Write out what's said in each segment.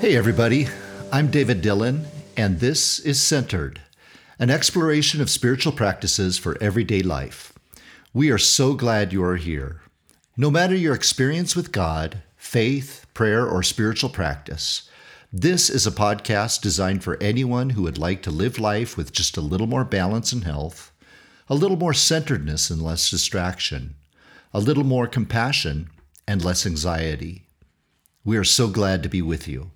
Hey, everybody. I'm David Dillon, and this is Centered, an exploration of spiritual practices for everyday life. We are so glad you are here. No matter your experience with God, faith, prayer, or spiritual practice, this is a podcast designed for anyone who would like to live life with just a little more balance and health, a little more centeredness and less distraction, a little more compassion and less anxiety. We are so glad to be with you.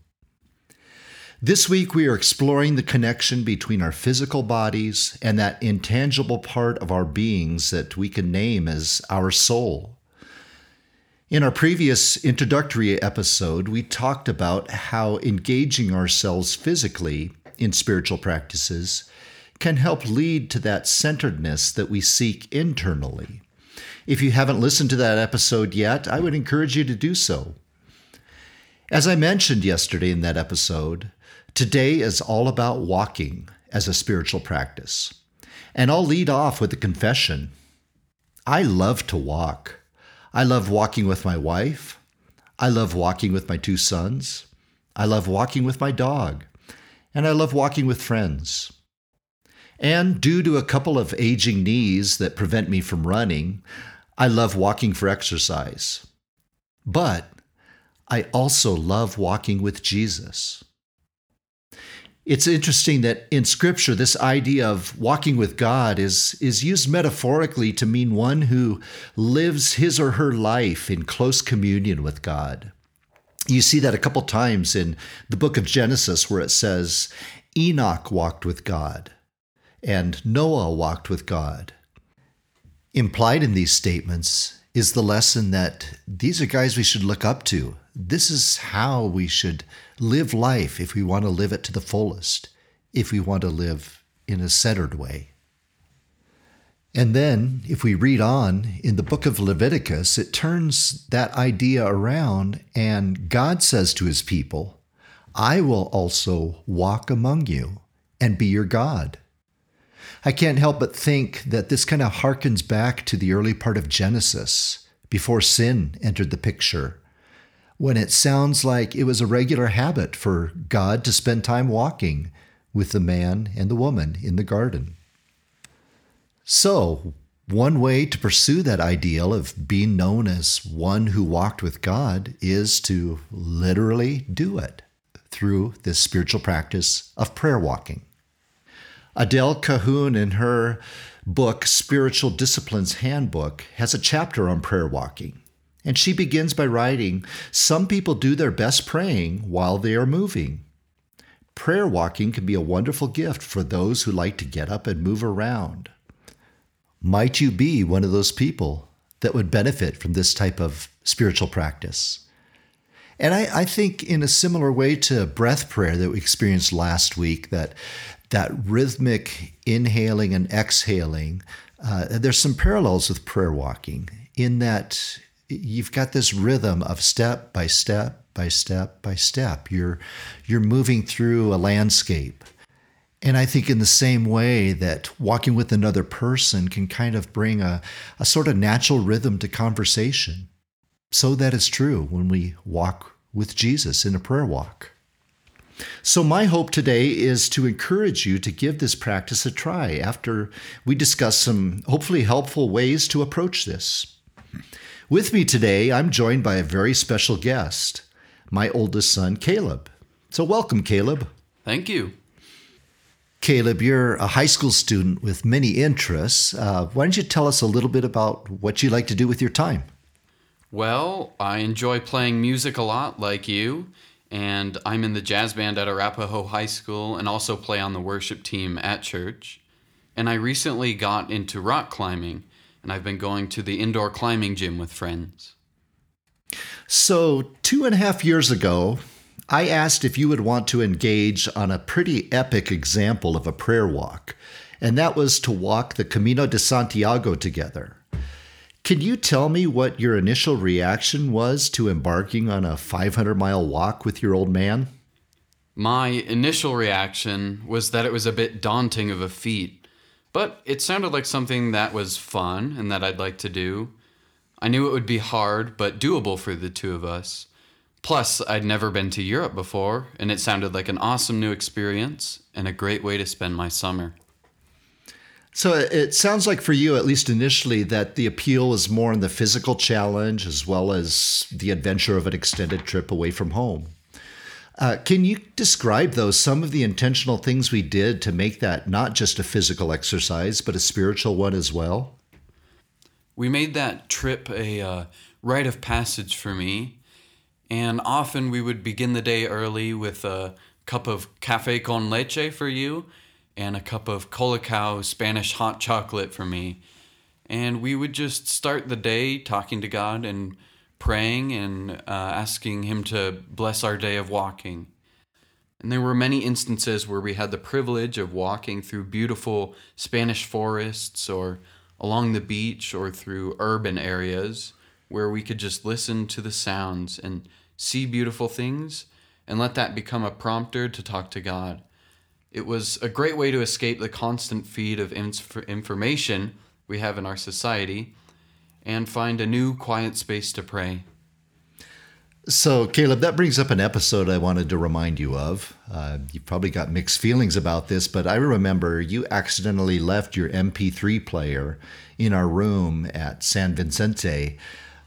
This week, we are exploring the connection between our physical bodies and that intangible part of our beings that we can name as our soul. In our previous introductory episode, we talked about how engaging ourselves physically in spiritual practices can help lead to that centeredness that we seek internally. If you haven't listened to that episode yet, I would encourage you to do so. As I mentioned yesterday in that episode, today is all about walking as a spiritual practice. And I'll lead off with a confession. I love to walk. I love walking with my wife. I love walking with my two sons. I love walking with my dog. And I love walking with friends. And due to a couple of aging knees that prevent me from running, I love walking for exercise. But I also love walking with Jesus. It's interesting that in scripture, this idea of walking with God is, is used metaphorically to mean one who lives his or her life in close communion with God. You see that a couple times in the book of Genesis where it says, Enoch walked with God and Noah walked with God. Implied in these statements is the lesson that these are guys we should look up to. This is how we should live life if we want to live it to the fullest, if we want to live in a centered way. And then, if we read on in the book of Leviticus, it turns that idea around, and God says to his people, I will also walk among you and be your God. I can't help but think that this kind of harkens back to the early part of Genesis, before sin entered the picture, when it sounds like it was a regular habit for God to spend time walking with the man and the woman in the garden. So, one way to pursue that ideal of being known as one who walked with God is to literally do it through this spiritual practice of prayer walking. Adele Calhoun, in her book, Spiritual Disciplines Handbook, has a chapter on prayer walking. And she begins by writing Some people do their best praying while they are moving. Prayer walking can be a wonderful gift for those who like to get up and move around. Might you be one of those people that would benefit from this type of spiritual practice? And I, I, think, in a similar way to breath prayer that we experienced last week, that that rhythmic inhaling and exhaling, uh, there's some parallels with prayer walking in that you've got this rhythm of step by step by step by step. You're you're moving through a landscape. And I think in the same way that walking with another person can kind of bring a, a sort of natural rhythm to conversation. So that is true when we walk with Jesus in a prayer walk. So, my hope today is to encourage you to give this practice a try after we discuss some hopefully helpful ways to approach this. With me today, I'm joined by a very special guest, my oldest son, Caleb. So, welcome, Caleb. Thank you. Caleb, you're a high school student with many interests. Uh, why don't you tell us a little bit about what you like to do with your time? Well, I enjoy playing music a lot, like you and I'm in the jazz band at Arapahoe High School and also play on the worship team at church. And I recently got into rock climbing, and I've been going to the indoor climbing gym with friends. So, two and a half years ago, I asked if you would want to engage on a pretty epic example of a prayer walk, and that was to walk the Camino de Santiago together. Can you tell me what your initial reaction was to embarking on a 500 mile walk with your old man? My initial reaction was that it was a bit daunting of a feat, but it sounded like something that was fun and that I'd like to do. I knew it would be hard, but doable for the two of us. Plus, I'd never been to Europe before, and it sounded like an awesome new experience and a great way to spend my summer. So it sounds like for you, at least initially, that the appeal is more in the physical challenge as well as the adventure of an extended trip away from home. Uh, can you describe, though, some of the intentional things we did to make that not just a physical exercise, but a spiritual one as well? We made that trip a uh, rite of passage for me, and often we would begin the day early with a cup of cafe con leche for you and a cup of Colacao Spanish hot chocolate for me. And we would just start the day talking to God and praying and uh, asking Him to bless our day of walking. And there were many instances where we had the privilege of walking through beautiful Spanish forests or along the beach or through urban areas where we could just listen to the sounds and see beautiful things and let that become a prompter to talk to God. It was a great way to escape the constant feed of inf- information we have in our society and find a new quiet space to pray. So, Caleb, that brings up an episode I wanted to remind you of. Uh, you probably got mixed feelings about this, but I remember you accidentally left your MP3 player in our room at San Vicente.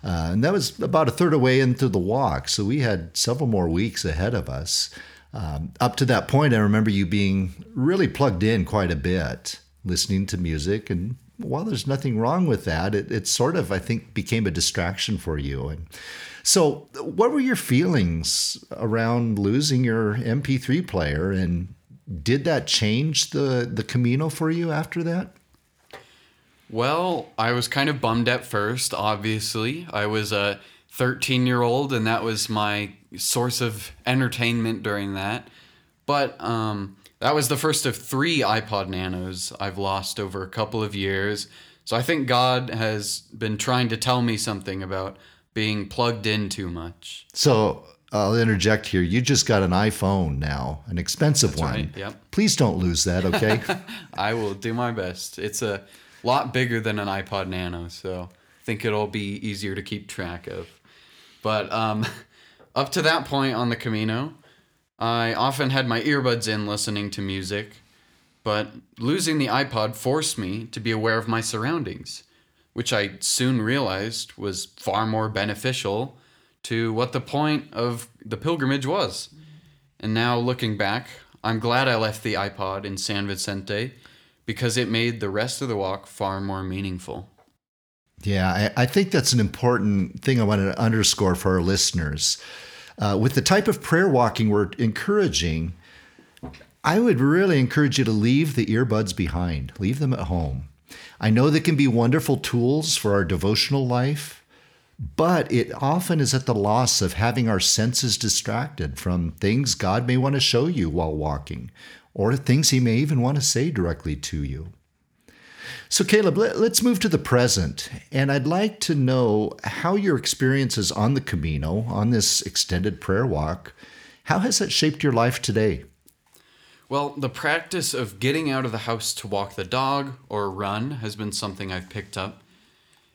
Uh, and that was about a third of the way into the walk. So we had several more weeks ahead of us. Um, up to that point, I remember you being really plugged in quite a bit, listening to music. And while there's nothing wrong with that, it, it sort of, I think, became a distraction for you. And so, what were your feelings around losing your MP3 player? And did that change the, the Camino for you after that? Well, I was kind of bummed at first, obviously. I was a 13 year old, and that was my source of entertainment during that. But um, that was the first of three iPod Nanos I've lost over a couple of years. So I think God has been trying to tell me something about being plugged in too much. So I'll interject here. You just got an iPhone now, an expensive That's one. right, yep. Please don't lose that, okay? I will do my best. It's a lot bigger than an iPod Nano, so I think it'll be easier to keep track of. But um, up to that point on the Camino, I often had my earbuds in listening to music, but losing the iPod forced me to be aware of my surroundings, which I soon realized was far more beneficial to what the point of the pilgrimage was. And now looking back, I'm glad I left the iPod in San Vicente because it made the rest of the walk far more meaningful. Yeah, I, I think that's an important thing I want to underscore for our listeners. Uh, with the type of prayer walking we're encouraging, I would really encourage you to leave the earbuds behind, leave them at home. I know they can be wonderful tools for our devotional life, but it often is at the loss of having our senses distracted from things God may want to show you while walking, or things He may even want to say directly to you. So, Caleb, let, us move to the present. And I'd like to know how your experiences on the Camino, on this extended prayer walk, how has that shaped your life today? Well, the practice of getting out of the house to walk the dog or run has been something I've picked up.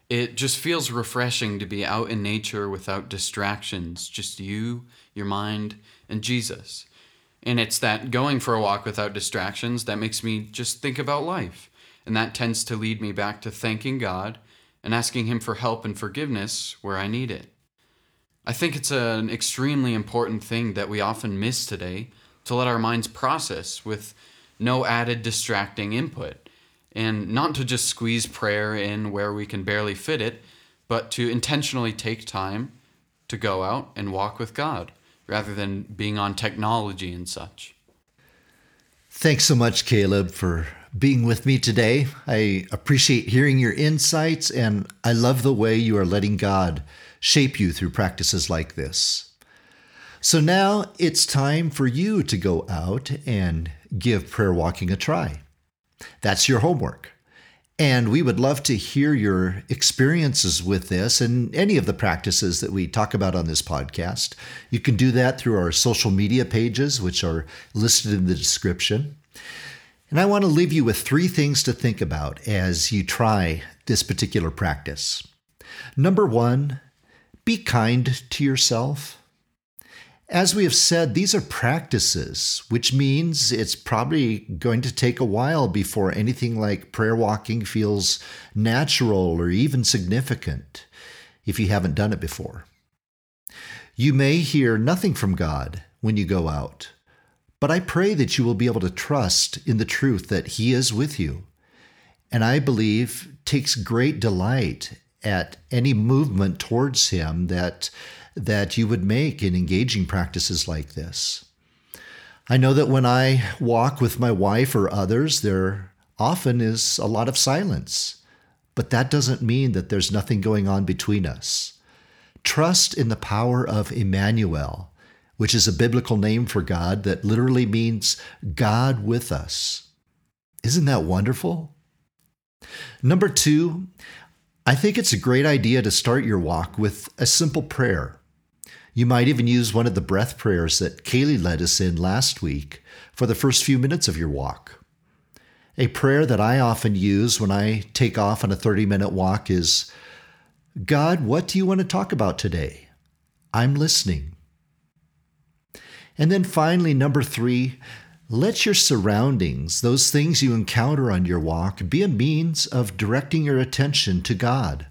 It just feels refreshing to be out in nature without distractions, just you, your mind, and Jesus. And it's that going for a walk without distractions that makes me just think about life. And that tends to lead me back to thanking God and asking Him for help and forgiveness where I need it. I think it's an extremely important thing that we often miss today to let our minds process with no added distracting input, and not to just squeeze prayer in where we can barely fit it, but to intentionally take time to go out and walk with God rather than being on technology and such. Thanks so much, Caleb, for being with me today. I appreciate hearing your insights, and I love the way you are letting God shape you through practices like this. So now it's time for you to go out and give prayer walking a try. That's your homework. And we would love to hear your experiences with this and any of the practices that we talk about on this podcast. You can do that through our social media pages, which are listed in the description. And I want to leave you with three things to think about as you try this particular practice. Number one, be kind to yourself. As we have said, these are practices, which means it's probably going to take a while before anything like prayer walking feels natural or even significant if you haven't done it before. You may hear nothing from God when you go out, but I pray that you will be able to trust in the truth that He is with you. And I believe takes great delight at any movement towards Him that, that you would make in engaging practices like this. I know that when I walk with my wife or others, there often is a lot of silence, but that doesn't mean that there's nothing going on between us. Trust in the power of Emmanuel, which is a biblical name for God that literally means God with us. Isn't that wonderful? Number two, I think it's a great idea to start your walk with a simple prayer. You might even use one of the breath prayers that Kaylee led us in last week for the first few minutes of your walk. A prayer that I often use when I take off on a 30 minute walk is God, what do you want to talk about today? I'm listening. And then finally, number three, let your surroundings, those things you encounter on your walk, be a means of directing your attention to God.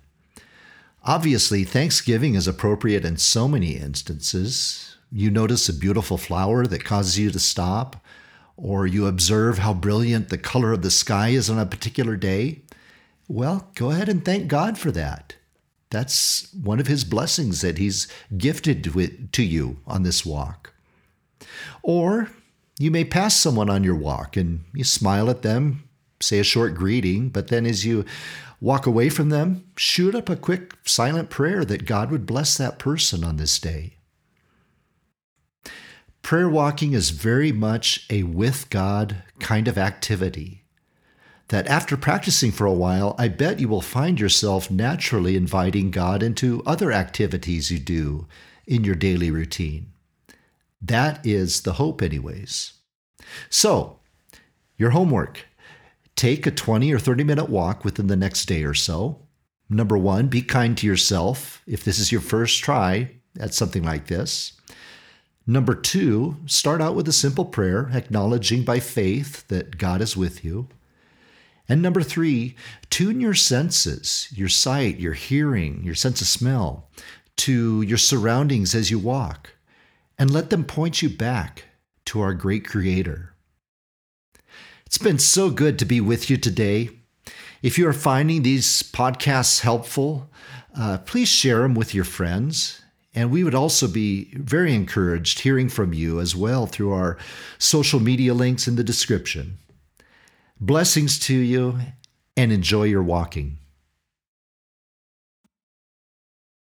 Obviously, Thanksgiving is appropriate in so many instances. You notice a beautiful flower that causes you to stop, or you observe how brilliant the color of the sky is on a particular day. Well, go ahead and thank God for that. That's one of His blessings that He's gifted to you on this walk. Or you may pass someone on your walk and you smile at them, say a short greeting, but then as you walk away from them, shoot up a quick silent prayer that God would bless that person on this day. Prayer walking is very much a with God kind of activity. That after practicing for a while, I bet you will find yourself naturally inviting God into other activities you do in your daily routine. That is the hope, anyways. So, your homework take a 20 or 30 minute walk within the next day or so. Number one, be kind to yourself if this is your first try at something like this. Number two, start out with a simple prayer, acknowledging by faith that God is with you. And number three, tune your senses, your sight, your hearing, your sense of smell, to your surroundings as you walk and let them point you back to our great Creator. It's been so good to be with you today. If you are finding these podcasts helpful, uh, please share them with your friends. And we would also be very encouraged hearing from you as well through our social media links in the description. Blessings to you and enjoy your walking.